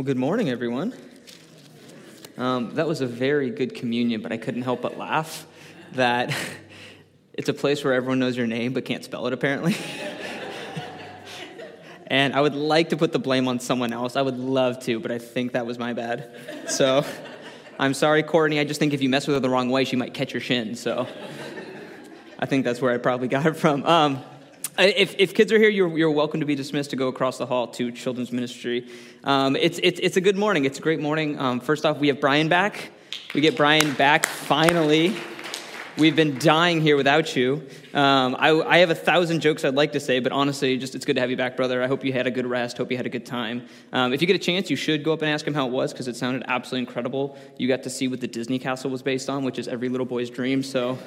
Well, good morning, everyone. Um, that was a very good communion, but I couldn't help but laugh that it's a place where everyone knows your name but can't spell it, apparently. and I would like to put the blame on someone else. I would love to, but I think that was my bad. So I'm sorry, Courtney. I just think if you mess with her the wrong way, she might catch your shin. So I think that's where I probably got it from. Um, if, if, kids are here, you're, you're, welcome to be dismissed to go across the hall to children's ministry. Um, it's, it's, it's, a good morning. It's a great morning. Um, first off, we have Brian back. We get Brian back finally. We've been dying here without you. Um, I, I, have a thousand jokes I'd like to say, but honestly, just it's good to have you back, brother. I hope you had a good rest. Hope you had a good time. Um, if you get a chance, you should go up and ask him how it was because it sounded absolutely incredible. You got to see what the Disney castle was based on, which is every little boy's dream. So,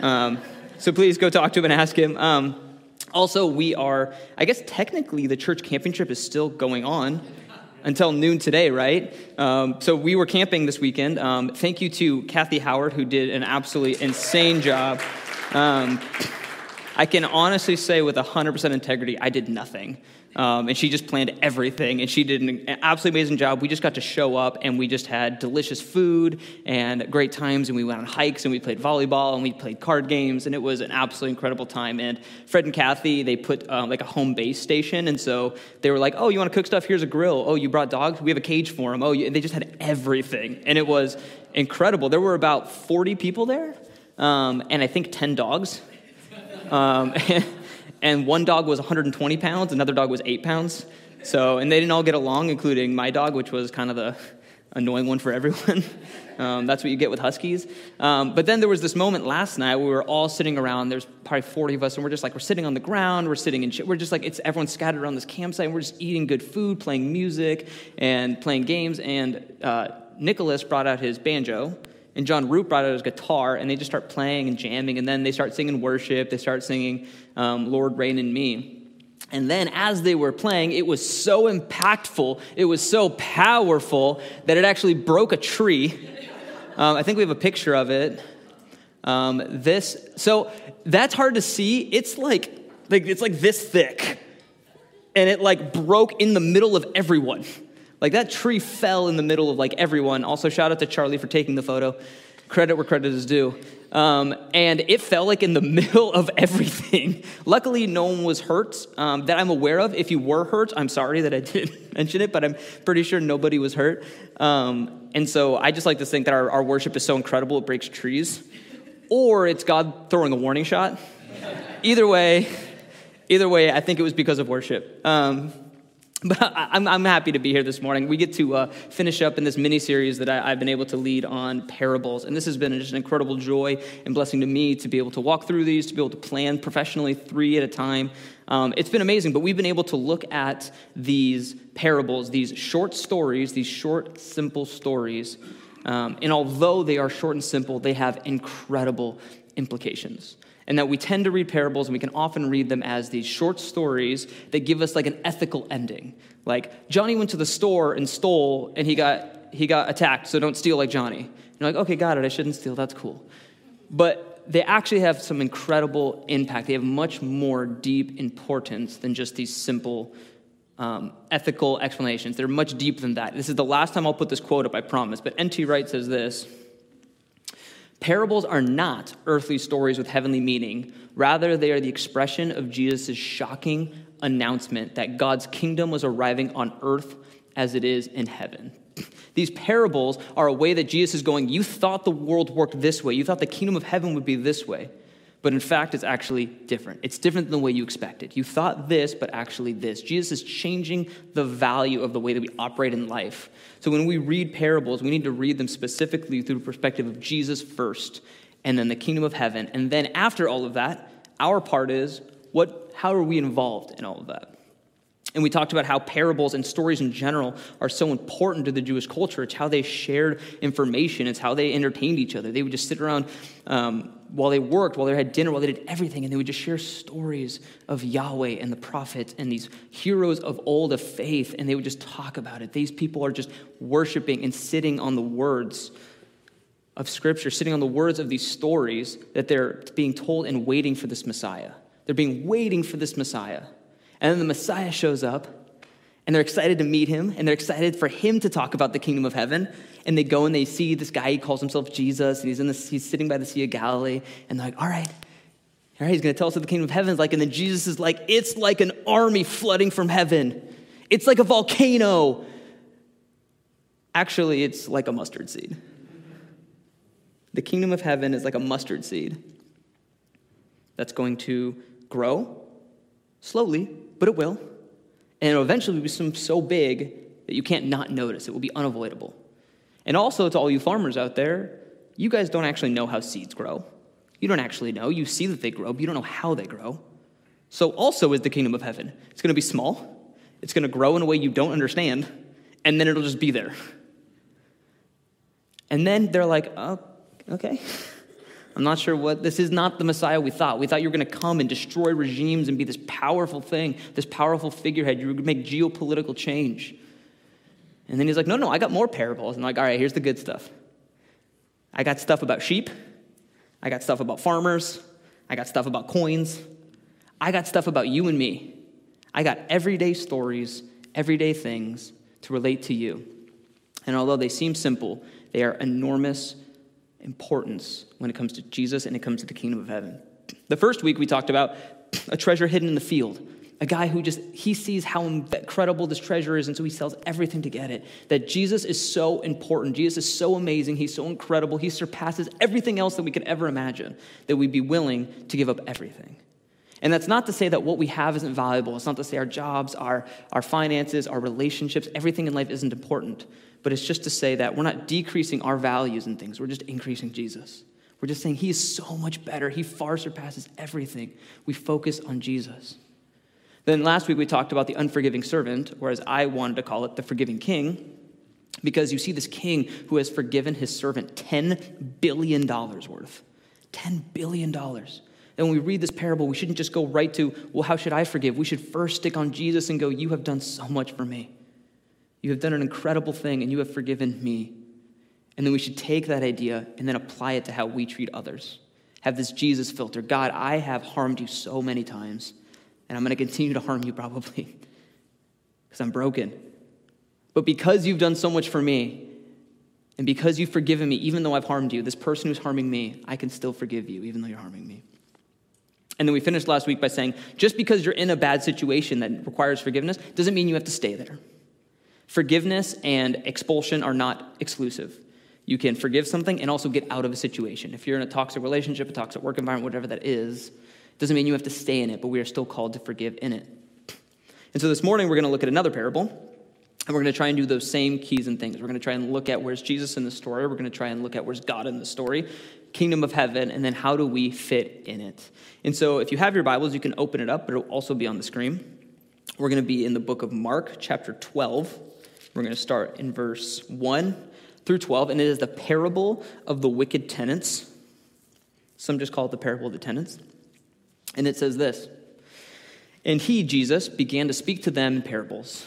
um, so please go talk to him and ask him. Also, we are, I guess technically the church camping trip is still going on until noon today, right? Um, so we were camping this weekend. Um, thank you to Kathy Howard, who did an absolutely insane job. Um, I can honestly say with 100% integrity, I did nothing. Um, and she just planned everything, and she did an absolutely amazing job. We just got to show up, and we just had delicious food and great times, and we went on hikes, and we played volleyball, and we played card games, and it was an absolutely incredible time. And Fred and Kathy, they put um, like a home base station, and so they were like, "Oh, you want to cook stuff? Here's a grill. Oh, you brought dogs? We have a cage for them. Oh, and they just had everything, and it was incredible. There were about 40 people there, um, and I think 10 dogs. And one dog was 120 pounds, another dog was eight pounds. So, and they didn't all get along, including my dog, which was kind of the annoying one for everyone. um, that's what you get with huskies. Um, but then there was this moment last night where we were all sitting around. There's probably 40 of us, and we're just like we're sitting on the ground. We're sitting in. We're just like it's everyone's scattered around this campsite. And we're just eating good food, playing music, and playing games. And uh, Nicholas brought out his banjo, and John Root brought out his guitar, and they just start playing and jamming, and then they start singing worship. They start singing um, "Lord Reign in Me." And then, as they were playing, it was so impactful, it was so powerful that it actually broke a tree. Um, I think we have a picture of it. Um, this, so that's hard to see. It's like, like it's like this thick, and it like broke in the middle of everyone. Like that tree fell in the middle of like everyone. Also, shout out to Charlie for taking the photo. Credit where credit is due. Um, and it fell like in the middle of everything. Luckily, no one was hurt um, that I'm aware of. If you were hurt, I'm sorry that I didn't mention it, but I'm pretty sure nobody was hurt. Um, and so I just like to think that our, our worship is so incredible it breaks trees, or it's God throwing a warning shot. either way, either way, I think it was because of worship. But I'm, I'm, happy to be here this morning. We get to uh, finish up in this mini series that I, have been able to lead on parables. And this has been just an incredible joy and blessing to me to be able to walk through these, to be able to plan professionally three at a time. Um, it's been amazing, but we've been able to look at these parables, these short stories, these short, simple stories. Um, and although they are short and simple, they have incredible implications and that we tend to read parables and we can often read them as these short stories that give us like an ethical ending. Like Johnny went to the store and stole and he got he got attacked, so don't steal like Johnny. And you're like, okay, got it, I shouldn't steal, that's cool. But they actually have some incredible impact. They have much more deep importance than just these simple um, ethical explanations. They're much deeper than that. This is the last time I'll put this quote up, I promise. But N.T. Wright says this Parables are not earthly stories with heavenly meaning. Rather, they are the expression of Jesus' shocking announcement that God's kingdom was arriving on earth as it is in heaven. These parables are a way that Jesus is going, You thought the world worked this way. You thought the kingdom of heaven would be this way. But in fact, it's actually different. It's different than the way you expected. You thought this, but actually this. Jesus is changing the value of the way that we operate in life. So when we read parables, we need to read them specifically through the perspective of Jesus first, and then the kingdom of heaven. And then after all of that, our part is what, how are we involved in all of that? And we talked about how parables and stories in general are so important to the Jewish culture. It's how they shared information, it's how they entertained each other. They would just sit around um, while they worked, while they had dinner, while they did everything, and they would just share stories of Yahweh and the prophets and these heroes of old of faith, and they would just talk about it. These people are just worshiping and sitting on the words of Scripture, sitting on the words of these stories that they're being told and waiting for this Messiah. They're being waiting for this Messiah. And then the Messiah shows up, And they're excited to meet him, and they're excited for him to talk about the kingdom of heaven. And they go and they see this guy, he calls himself Jesus, and he's, in the, he's sitting by the Sea of Galilee. And they're like, all right, all right, he's going to tell us what the kingdom of heaven is like. And then Jesus is like, it's like an army flooding from heaven. It's like a volcano. Actually, it's like a mustard seed. The kingdom of heaven is like a mustard seed that's going to grow slowly, but it will. And it'll eventually become so big that you can't not notice. It will be unavoidable. And also, to all you farmers out there, you guys don't actually know how seeds grow. You don't actually know. You see that they grow, but you don't know how they grow. So, also is the kingdom of heaven. It's going to be small, it's going to grow in a way you don't understand, and then it'll just be there. And then they're like, oh, okay. I'm not sure what, this is not the Messiah we thought. We thought you were going to come and destroy regimes and be this powerful thing, this powerful figurehead. You would make geopolitical change. And then he's like, no, no, I got more parables. And I'm like, all right, here's the good stuff. I got stuff about sheep. I got stuff about farmers. I got stuff about coins. I got stuff about you and me. I got everyday stories, everyday things to relate to you. And although they seem simple, they are enormous importance when it comes to Jesus and it comes to the kingdom of heaven. The first week we talked about a treasure hidden in the field. A guy who just he sees how incredible this treasure is and so he sells everything to get it. That Jesus is so important. Jesus is so amazing. He's so incredible. He surpasses everything else that we could ever imagine. That we'd be willing to give up everything. And that's not to say that what we have isn't valuable. It's not to say our jobs, our, our finances, our relationships, everything in life isn't important but it's just to say that we're not decreasing our values and things, we're just increasing Jesus. We're just saying he is so much better. He far surpasses everything. We focus on Jesus. Then last week we talked about the unforgiving servant, or as I wanted to call it, the forgiving king, because you see this king who has forgiven his servant $10 billion worth. $10 billion. And when we read this parable, we shouldn't just go right to, well, how should I forgive? We should first stick on Jesus and go, You have done so much for me. You have done an incredible thing and you have forgiven me. And then we should take that idea and then apply it to how we treat others. Have this Jesus filter. God, I have harmed you so many times, and I'm going to continue to harm you probably because I'm broken. But because you've done so much for me, and because you've forgiven me, even though I've harmed you, this person who's harming me, I can still forgive you, even though you're harming me. And then we finished last week by saying just because you're in a bad situation that requires forgiveness doesn't mean you have to stay there. Forgiveness and expulsion are not exclusive. You can forgive something and also get out of a situation. If you're in a toxic relationship, a toxic work environment, whatever that is, doesn't mean you have to stay in it, but we are still called to forgive in it. And so this morning we're going to look at another parable, and we're going to try and do those same keys and things. We're going to try and look at where's Jesus in the story. We're going to try and look at where's God in the story, kingdom of heaven, and then how do we fit in it. And so if you have your Bibles, you can open it up, but it'll also be on the screen. We're going to be in the book of Mark, chapter 12. We're going to start in verse 1 through 12, and it is the parable of the wicked tenants. Some just call it the parable of the tenants. And it says this And he, Jesus, began to speak to them in parables.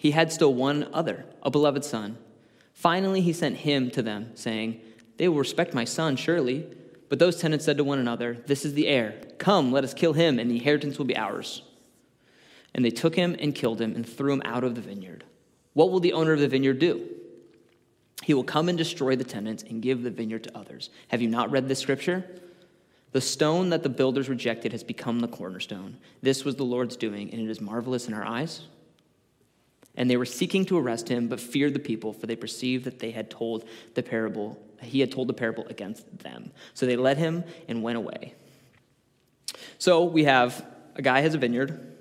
He had still one other, a beloved son. Finally, he sent him to them, saying, They will respect my son, surely. But those tenants said to one another, This is the heir. Come, let us kill him, and the inheritance will be ours. And they took him and killed him and threw him out of the vineyard. What will the owner of the vineyard do? He will come and destroy the tenants and give the vineyard to others. Have you not read this scripture? The stone that the builders rejected has become the cornerstone. This was the Lord's doing, and it is marvelous in our eyes. And they were seeking to arrest him, but feared the people, for they perceived that they had told the parable, he had told the parable against them. So they led him and went away. So we have a guy has a vineyard,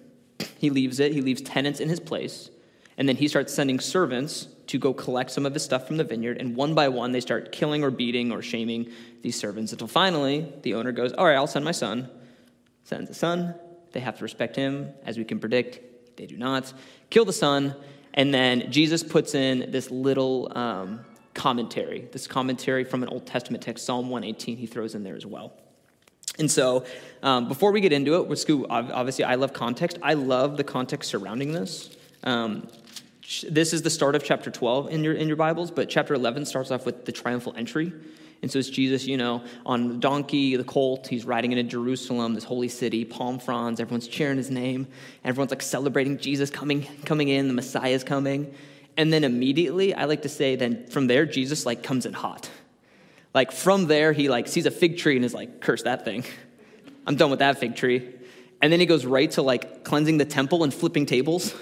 he leaves it, he leaves tenants in his place, and then he starts sending servants to go collect some of his stuff from the vineyard. And one by one, they start killing or beating or shaming these servants until finally the owner goes, All right, I'll send my son. Sends a son. They have to respect him. As we can predict, They do not. Kill the son. And then Jesus puts in this little um, commentary, this commentary from an Old Testament text, Psalm 118, he throws in there as well. And so, um, before we get into it, which obviously I love context. I love the context surrounding this. Um, this is the start of chapter 12 in your, in your Bibles, but chapter 11 starts off with the triumphal entry. And so it's Jesus, you know, on the donkey, the colt. He's riding into Jerusalem, this holy city, palm fronds. Everyone's cheering his name. Everyone's like celebrating Jesus coming, coming in. The Messiah's coming. And then immediately, I like to say, then from there, Jesus like comes in hot. Like from there, he like sees a fig tree and is like, curse that thing. I'm done with that fig tree. And then he goes right to like cleansing the temple and flipping tables.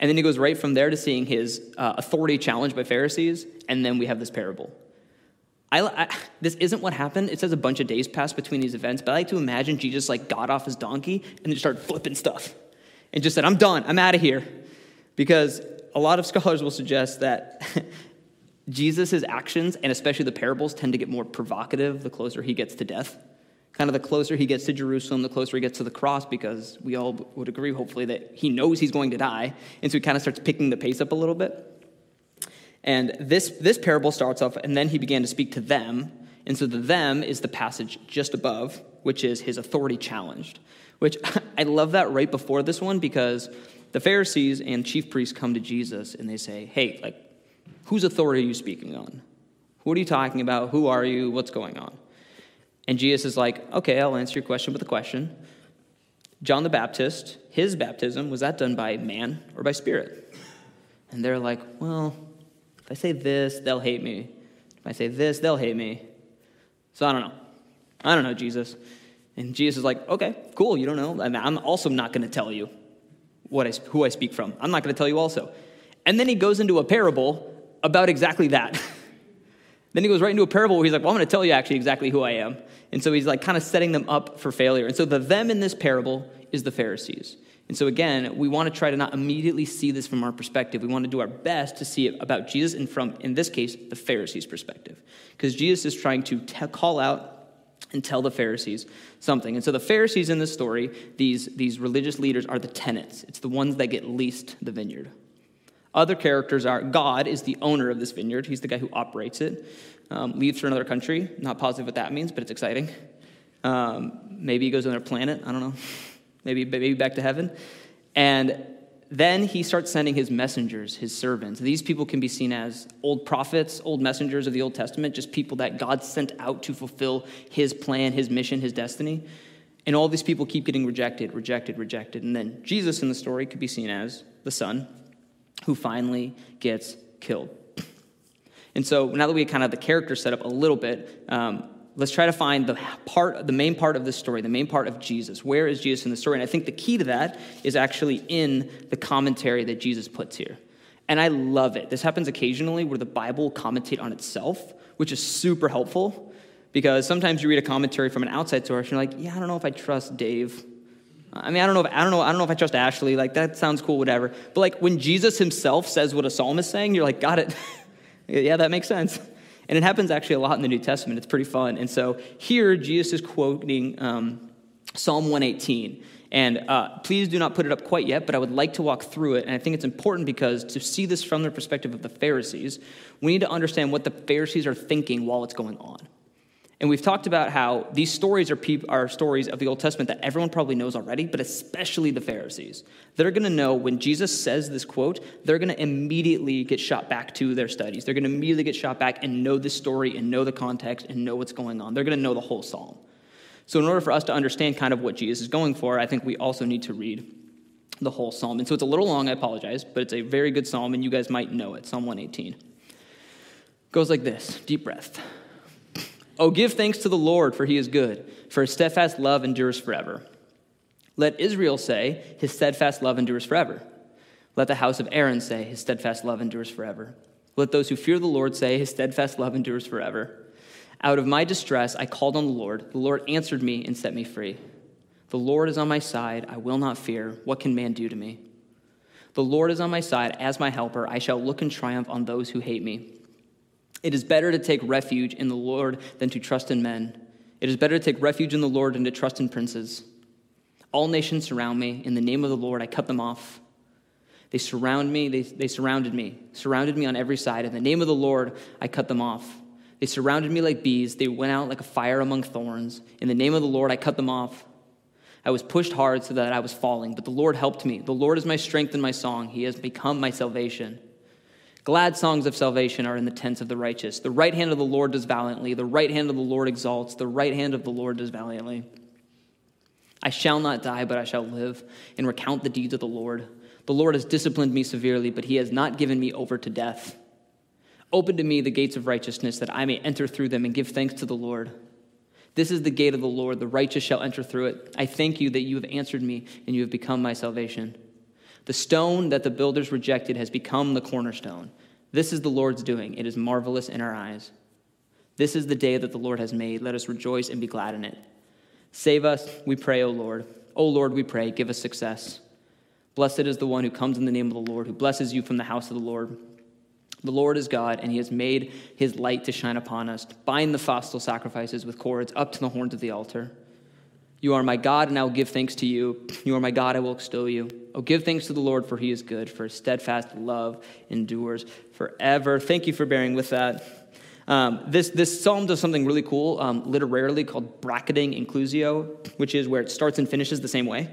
And then he goes right from there to seeing his uh, authority challenged by Pharisees. And then we have this parable. I, I, this isn't what happened. It says a bunch of days passed between these events, but I like to imagine Jesus like got off his donkey and just started flipping stuff and just said, I'm done. I'm out of here. Because a lot of scholars will suggest that Jesus' actions, and especially the parables, tend to get more provocative the closer he gets to death. Kind of the closer he gets to Jerusalem, the closer he gets to the cross, because we all would agree, hopefully, that he knows he's going to die. And so he kind of starts picking the pace up a little bit. And this, this parable starts off, and then he began to speak to them. And so the them is the passage just above, which is his authority challenged. Which I love that right before this one because the Pharisees and chief priests come to Jesus and they say, Hey, like, whose authority are you speaking on? What are you talking about? Who are you? What's going on? And Jesus is like, Okay, I'll answer your question with a question. John the Baptist, his baptism, was that done by man or by spirit? And they're like, Well, if I say this, they'll hate me. If I say this, they'll hate me. So I don't know. I don't know, Jesus. And Jesus is like, okay, cool, you don't know. I'm also not going to tell you what I, who I speak from. I'm not going to tell you also. And then he goes into a parable about exactly that. then he goes right into a parable where he's like, well, I'm going to tell you actually exactly who I am. And so he's like kind of setting them up for failure. And so the them in this parable is the Pharisees. And so again, we want to try to not immediately see this from our perspective. We want to do our best to see it about Jesus and from, in this case, the Pharisees' perspective. Because Jesus is trying to t- call out and tell the Pharisees something. And so the Pharisees in this story, these, these religious leaders, are the tenants. It's the ones that get leased the vineyard. Other characters are God is the owner of this vineyard. He's the guy who operates it. Um, leaves for another country. Not positive what that means, but it's exciting. Um, maybe he goes to another planet. I don't know. Maybe, maybe back to heaven. And then he starts sending his messengers, his servants. These people can be seen as old prophets, old messengers of the Old Testament, just people that God sent out to fulfill his plan, his mission, his destiny. And all these people keep getting rejected, rejected, rejected. And then Jesus in the story could be seen as the son who finally gets killed. And so now that we kind of the character set up a little bit, um, let's try to find the part the main part of this story the main part of jesus where is jesus in the story and i think the key to that is actually in the commentary that jesus puts here and i love it this happens occasionally where the bible will commentate on itself which is super helpful because sometimes you read a commentary from an outside source and you're like yeah i don't know if i trust dave I mean, I don't know if I don't know I don't know if I trust Ashley. Like that sounds cool, whatever. But like when Jesus himself says what a psalm is saying, you're like, got it. yeah, that makes sense. And it happens actually a lot in the New Testament. It's pretty fun. And so here, Jesus is quoting um, Psalm 118. And uh, please do not put it up quite yet, but I would like to walk through it. And I think it's important because to see this from the perspective of the Pharisees, we need to understand what the Pharisees are thinking while it's going on. And we've talked about how these stories are, are stories of the Old Testament that everyone probably knows already, but especially the Pharisees. They're going to know when Jesus says this quote, they're going to immediately get shot back to their studies. They're going to immediately get shot back and know the story and know the context and know what's going on. They're going to know the whole psalm. So, in order for us to understand kind of what Jesus is going for, I think we also need to read the whole psalm. And so it's a little long, I apologize, but it's a very good psalm, and you guys might know it. Psalm 118 goes like this deep breath. Oh, give thanks to the Lord, for he is good, for his steadfast love endures forever. Let Israel say, his steadfast love endures forever. Let the house of Aaron say, his steadfast love endures forever. Let those who fear the Lord say, his steadfast love endures forever. Out of my distress, I called on the Lord. The Lord answered me and set me free. The Lord is on my side. I will not fear. What can man do to me? The Lord is on my side as my helper. I shall look in triumph on those who hate me. It is better to take refuge in the Lord than to trust in men. It is better to take refuge in the Lord than to trust in princes. All nations surround me. In the name of the Lord, I cut them off. They surround me, they, they surrounded me, surrounded me on every side. In the name of the Lord, I cut them off. They surrounded me like bees. They went out like a fire among thorns. In the name of the Lord, I cut them off. I was pushed hard so that I was falling, but the Lord helped me. The Lord is my strength and my song. He has become my salvation. Glad songs of salvation are in the tents of the righteous. The right hand of the Lord does valiantly. The right hand of the Lord exalts. The right hand of the Lord does valiantly. I shall not die, but I shall live and recount the deeds of the Lord. The Lord has disciplined me severely, but he has not given me over to death. Open to me the gates of righteousness, that I may enter through them and give thanks to the Lord. This is the gate of the Lord. The righteous shall enter through it. I thank you that you have answered me and you have become my salvation. The stone that the builders rejected has become the cornerstone. This is the Lord's doing. It is marvelous in our eyes. This is the day that the Lord has made. Let us rejoice and be glad in it. Save us, we pray, O Lord. O Lord, we pray, give us success. Blessed is the one who comes in the name of the Lord, who blesses you from the house of the Lord. The Lord is God, and he has made his light to shine upon us. Bind the festal sacrifices with cords up to the horns of the altar. You are my God, and I will give thanks to you. You are my God, I will extol you. Oh, give thanks to the Lord, for he is good, for his steadfast love endures forever. Thank you for bearing with that. Um, this, this psalm does something really cool, um, literarily called bracketing inclusio, which is where it starts and finishes the same way,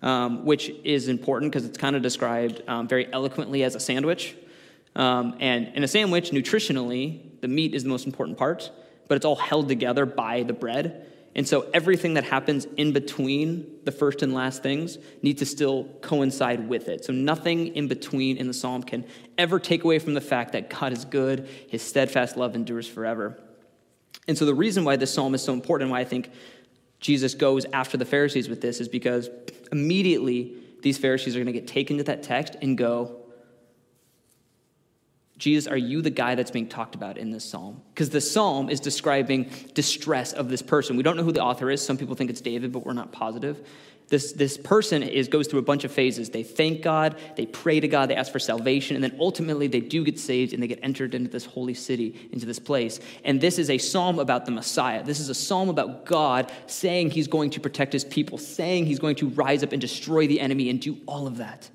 um, which is important because it's kind of described um, very eloquently as a sandwich. Um, and in a sandwich, nutritionally, the meat is the most important part, but it's all held together by the bread. And so everything that happens in between the first and last things need to still coincide with it. So nothing in between in the psalm can ever take away from the fact that God is good, his steadfast love endures forever. And so the reason why this psalm is so important, why I think Jesus goes after the Pharisees with this, is because immediately these Pharisees are going to get taken to that text and go, Jesus, are you the guy that's being talked about in this psalm? Because the psalm is describing distress of this person. We don't know who the author is. Some people think it's David, but we're not positive. This, this person is, goes through a bunch of phases. They thank God, they pray to God, they ask for salvation, and then ultimately they do get saved and they get entered into this holy city, into this place. And this is a psalm about the Messiah. This is a psalm about God saying he's going to protect his people, saying he's going to rise up and destroy the enemy and do all of that.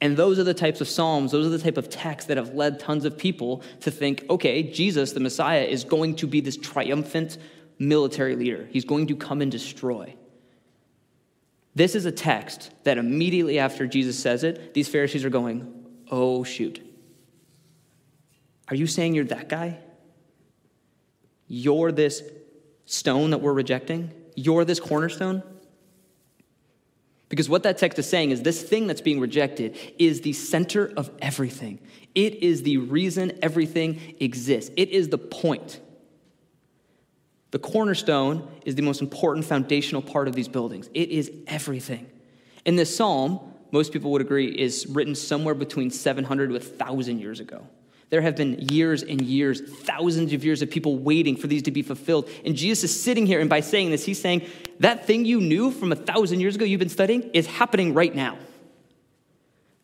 And those are the types of Psalms, those are the type of texts that have led tons of people to think, okay, Jesus, the Messiah, is going to be this triumphant military leader. He's going to come and destroy. This is a text that immediately after Jesus says it, these Pharisees are going, oh, shoot. Are you saying you're that guy? You're this stone that we're rejecting? You're this cornerstone? Because what that text is saying is this thing that's being rejected is the center of everything. It is the reason everything exists. It is the point. The cornerstone is the most important foundational part of these buildings. It is everything. And this psalm, most people would agree, is written somewhere between 700 to 1,000 years ago. There have been years and years, thousands of years of people waiting for these to be fulfilled. And Jesus is sitting here, and by saying this, he's saying, That thing you knew from a thousand years ago you've been studying is happening right now.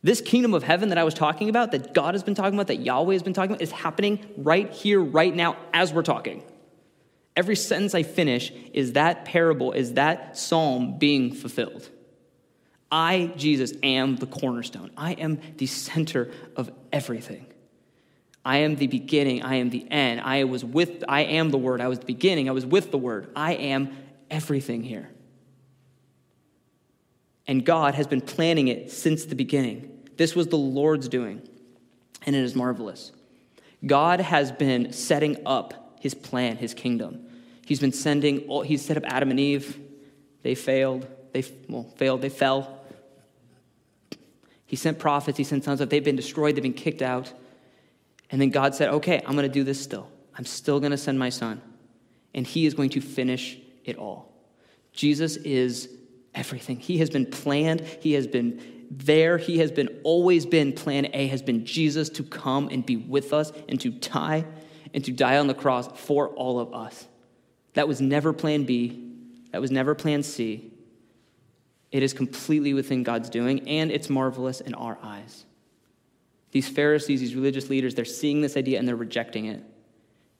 This kingdom of heaven that I was talking about, that God has been talking about, that Yahweh has been talking about, is happening right here, right now, as we're talking. Every sentence I finish is that parable, is that psalm being fulfilled. I, Jesus, am the cornerstone. I am the center of everything. I am the beginning, I am the end. I was with I am the word. I was the beginning, I was with the word. I am everything here. And God has been planning it since the beginning. This was the Lord's doing, and it is marvelous. God has been setting up his plan, his kingdom. He's been sending, all, he's set up Adam and Eve. They failed. They well, failed. They fell. He sent prophets. He sent sons. of They've been destroyed. They've been kicked out. And then God said, okay, I'm going to do this still. I'm still going to send my son. And he is going to finish it all. Jesus is everything. He has been planned, he has been there, he has been always been plan A has been Jesus to come and be with us and to die and to die on the cross for all of us. That was never plan B. That was never plan C. It is completely within God's doing, and it's marvelous in our eyes. These Pharisees, these religious leaders, they're seeing this idea and they're rejecting it.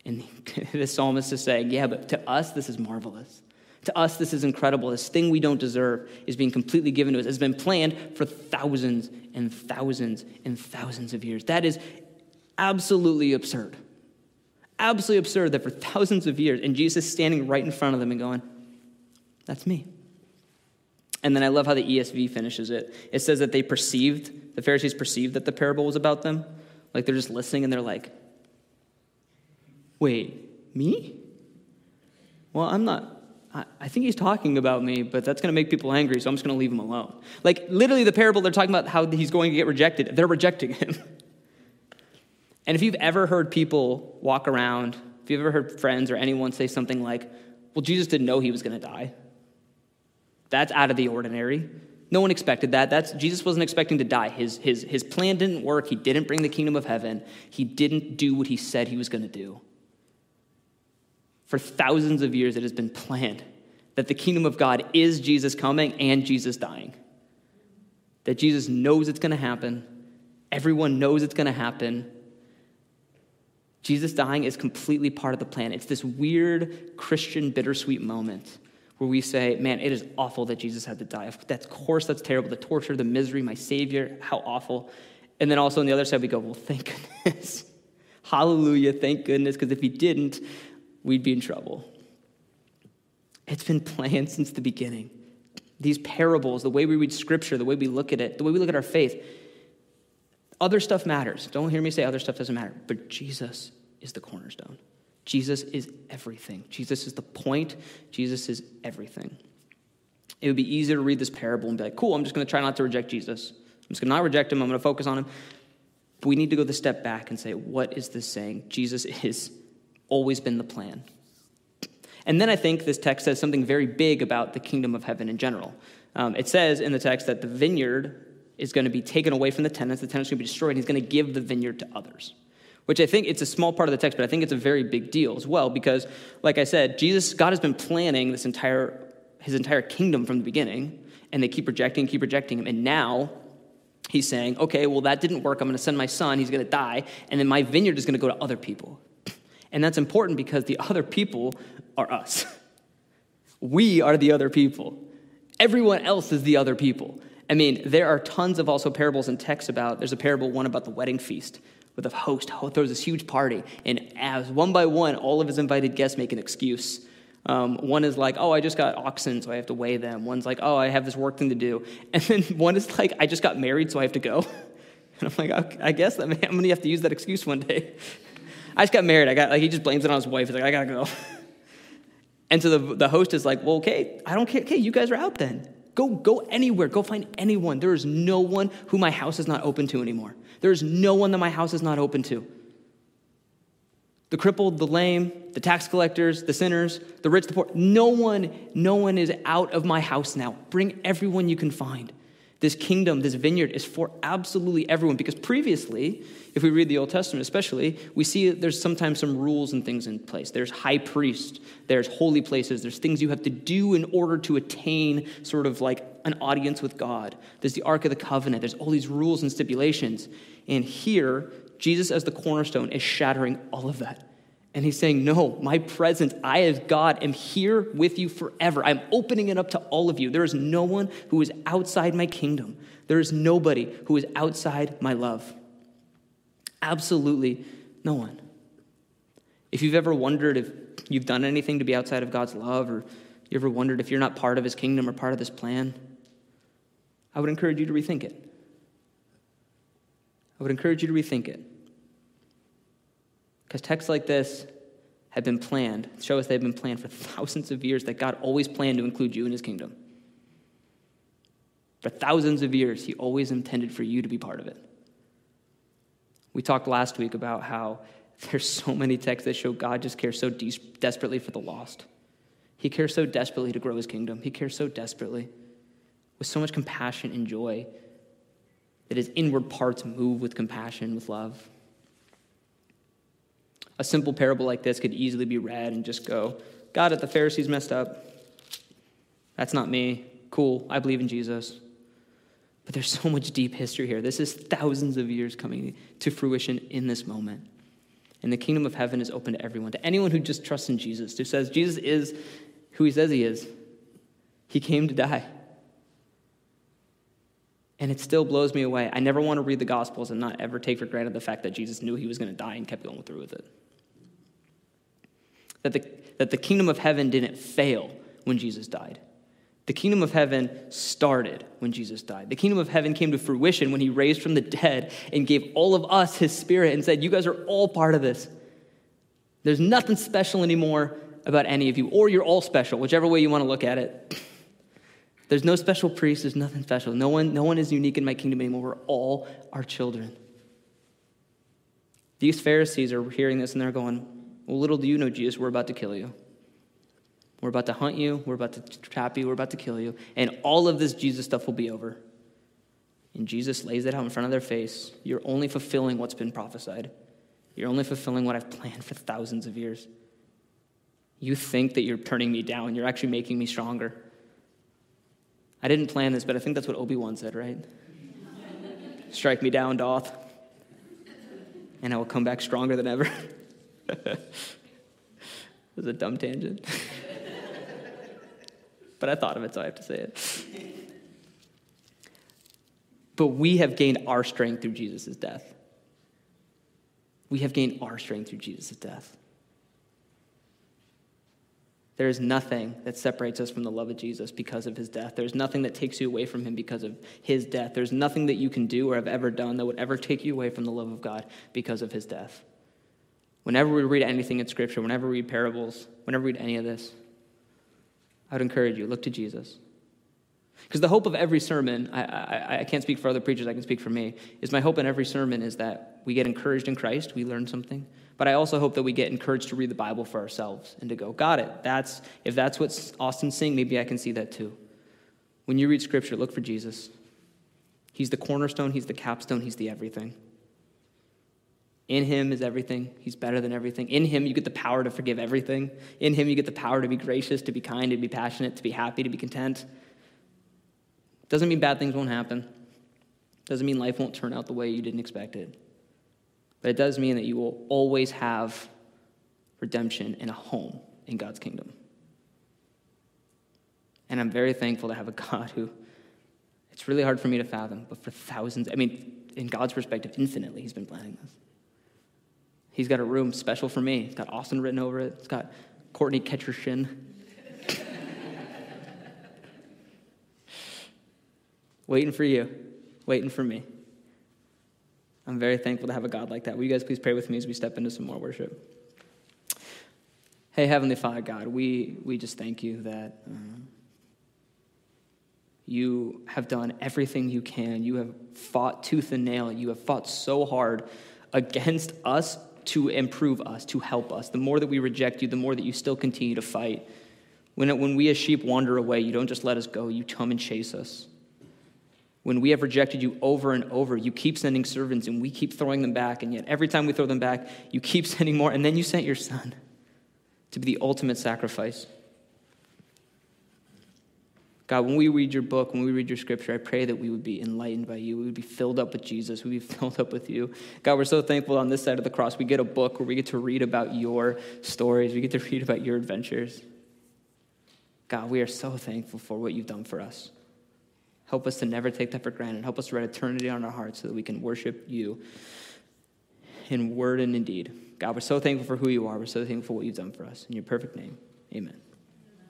And the psalmist is saying, Yeah, but to us, this is marvelous. To us, this is incredible. This thing we don't deserve is being completely given to us. It's been planned for thousands and thousands and thousands of years. That is absolutely absurd. Absolutely absurd that for thousands of years, and Jesus standing right in front of them and going, That's me. And then I love how the ESV finishes it. It says that they perceived, the Pharisees perceived that the parable was about them. Like they're just listening and they're like, Wait, me? Well, I'm not, I think he's talking about me, but that's going to make people angry, so I'm just going to leave him alone. Like, literally, the parable, they're talking about how he's going to get rejected. They're rejecting him. And if you've ever heard people walk around, if you've ever heard friends or anyone say something like, well, Jesus didn't know he was going to die, that's out of the ordinary. No one expected that. That's, Jesus wasn't expecting to die. His, his, his plan didn't work. He didn't bring the kingdom of heaven. He didn't do what he said he was going to do. For thousands of years, it has been planned that the kingdom of God is Jesus coming and Jesus dying. That Jesus knows it's going to happen. Everyone knows it's going to happen. Jesus dying is completely part of the plan. It's this weird Christian bittersweet moment where we say, man, it is awful that Jesus had to die. Of course, that's terrible. The torture, the misery, my Savior, how awful. And then also on the other side, we go, well, thank goodness. Hallelujah, thank goodness, because if he didn't, we'd be in trouble. It's been planned since the beginning. These parables, the way we read scripture, the way we look at it, the way we look at our faith, other stuff matters. Don't hear me say other stuff doesn't matter, but Jesus is the cornerstone. Jesus is everything. Jesus is the point. Jesus is everything. It would be easier to read this parable and be like, cool, I'm just going to try not to reject Jesus. I'm just going to not reject him. I'm going to focus on him. But we need to go the step back and say, what is this saying? Jesus has always been the plan. And then I think this text says something very big about the kingdom of heaven in general. Um, it says in the text that the vineyard is going to be taken away from the tenants, the tenants are going to be destroyed, and he's going to give the vineyard to others. Which I think it's a small part of the text, but I think it's a very big deal as well, because, like I said, Jesus, God has been planning this entire, his entire kingdom from the beginning, and they keep rejecting, keep rejecting him, and now he's saying, okay, well, that didn't work. I'm going to send my son, he's going to die, and then my vineyard is going to go to other people. And that's important because the other people are us. We are the other people. Everyone else is the other people. I mean, there are tons of also parables and texts about, there's a parable, one about the wedding feast, where a host throws this huge party, and as one by one, all of his invited guests make an excuse. Um, one is like, oh, I just got oxen, so I have to weigh them. One's like, oh, I have this work thing to do. And then one is like, I just got married, so I have to go. And I'm like, okay, I guess I'm going to have to use that excuse one day. I just got married. I got, like, he just blames it on his wife. He's like, I got to go. And so the, the host is like, well, okay, I don't care. Okay, you guys are out then. Go, go anywhere. Go find anyone. There is no one who my house is not open to anymore. There is no one that my house is not open to. The crippled, the lame, the tax collectors, the sinners, the rich, the poor. No one, no one is out of my house now. Bring everyone you can find. This kingdom, this vineyard is for absolutely everyone because previously, if we read the Old Testament especially, we see that there's sometimes some rules and things in place. There's high priest, there's holy places, there's things you have to do in order to attain sort of like an audience with God. There's the Ark of the Covenant, there's all these rules and stipulations. And here, Jesus as the cornerstone is shattering all of that. And he's saying, No, my presence, I as God am here with you forever. I'm opening it up to all of you. There is no one who is outside my kingdom. There is nobody who is outside my love. Absolutely no one. If you've ever wondered if you've done anything to be outside of God's love, or you ever wondered if you're not part of his kingdom or part of this plan, I would encourage you to rethink it. I would encourage you to rethink it. Because texts like this have been planned, show us they've been planned for thousands of years, that God always planned to include you in his kingdom. For thousands of years, he always intended for you to be part of it. We talked last week about how there's so many texts that show God just cares so de- desperately for the lost. He cares so desperately to grow his kingdom. He cares so desperately with so much compassion and joy that his inward parts move with compassion, with love. A simple parable like this could easily be read and just go, God, it, the Pharisees messed up. That's not me. Cool. I believe in Jesus. But there's so much deep history here. This is thousands of years coming to fruition in this moment. And the kingdom of heaven is open to everyone, to anyone who just trusts in Jesus, who says Jesus is who he says he is, He came to die. And it still blows me away. I never want to read the Gospels and not ever take for granted the fact that Jesus knew he was going to die and kept going through with it. That the, that the kingdom of heaven didn't fail when Jesus died. The kingdom of heaven started when Jesus died. The kingdom of heaven came to fruition when he raised from the dead and gave all of us his spirit and said, You guys are all part of this. There's nothing special anymore about any of you, or you're all special, whichever way you want to look at it. There's no special priest, there's nothing special. No one, no one is unique in my kingdom anymore. We're all our children. These Pharisees are hearing this and they're going, Well, little do you know, Jesus, we're about to kill you. We're about to hunt you, we're about to trap you, we're about to kill you. And all of this Jesus stuff will be over. And Jesus lays it out in front of their face. You're only fulfilling what's been prophesied. You're only fulfilling what I've planned for thousands of years. You think that you're turning me down, you're actually making me stronger. I didn't plan this, but I think that's what Obi Wan said, right? Strike me down, Darth, and I will come back stronger than ever. it was a dumb tangent. but I thought of it, so I have to say it. But we have gained our strength through Jesus' death. We have gained our strength through Jesus' death. There is nothing that separates us from the love of Jesus because of his death. There's nothing that takes you away from him because of his death. There's nothing that you can do or have ever done that would ever take you away from the love of God because of his death. Whenever we read anything in Scripture, whenever we read parables, whenever we read any of this, I would encourage you look to Jesus. Because the hope of every sermon, I, I, I, can't speak for other preachers, I can speak for me, is my hope in every sermon is that we get encouraged in Christ, we learn something, but I also hope that we get encouraged to read the Bible for ourselves and to go, got it. That's if that's what Austin's saying, maybe I can see that too. When you read scripture, look for Jesus. He's the cornerstone, he's the capstone, he's the everything. In him is everything. He's better than everything. In him, you get the power to forgive everything. In him, you get the power to be gracious, to be kind, to be passionate, to be happy, to be content. Doesn't mean bad things won't happen. Doesn't mean life won't turn out the way you didn't expect it. But it does mean that you will always have redemption and a home in God's kingdom. And I'm very thankful to have a God who, it's really hard for me to fathom, but for thousands, I mean, in God's perspective, infinitely, He's been planning this. He's got a room special for me. It's got Austin written over it. It's got Courtney Catcher Shin. waiting for you, waiting for me. I'm very thankful to have a God like that. Will you guys please pray with me as we step into some more worship? Hey, Heavenly Father God, we, we just thank you that um, you have done everything you can. You have fought tooth and nail. You have fought so hard against us to improve us, to help us. The more that we reject you, the more that you still continue to fight. When, when we as sheep wander away, you don't just let us go, you come and chase us when we have rejected you over and over, you keep sending servants and we keep throwing them back. And yet, every time we throw them back, you keep sending more. And then you sent your son to be the ultimate sacrifice. God, when we read your book, when we read your scripture, I pray that we would be enlightened by you. We would be filled up with Jesus. We would be filled up with you. God, we're so thankful on this side of the cross. We get a book where we get to read about your stories, we get to read about your adventures. God, we are so thankful for what you've done for us. Help us to never take that for granted. Help us to write eternity on our hearts so that we can worship you in word and in deed. God, we're so thankful for who you are. We're so thankful for what you've done for us. In your perfect name, amen.